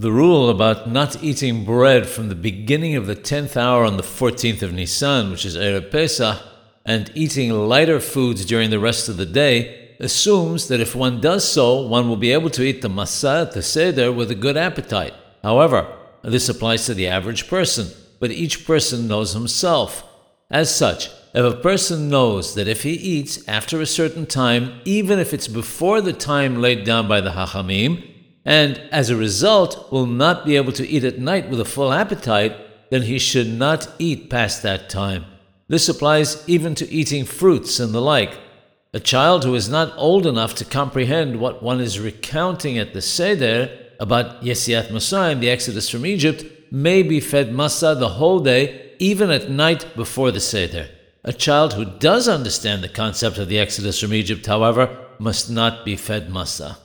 The rule about not eating bread from the beginning of the 10th hour on the 14th of Nisan, which is Erev Pesach, and eating lighter foods during the rest of the day assumes that if one does so, one will be able to eat the masa, the seder, with a good appetite. However, this applies to the average person, but each person knows himself. As such, if a person knows that if he eats after a certain time, even if it's before the time laid down by the Hachamim, and as a result will not be able to eat at night with a full appetite, then he should not eat past that time. This applies even to eating fruits and the like. A child who is not old enough to comprehend what one is recounting at the Seder about Yesiat Mitzrayim, the exodus from Egypt, may be fed masa the whole day, even at night before the Seder. A child who does understand the concept of the exodus from Egypt, however, must not be fed masa.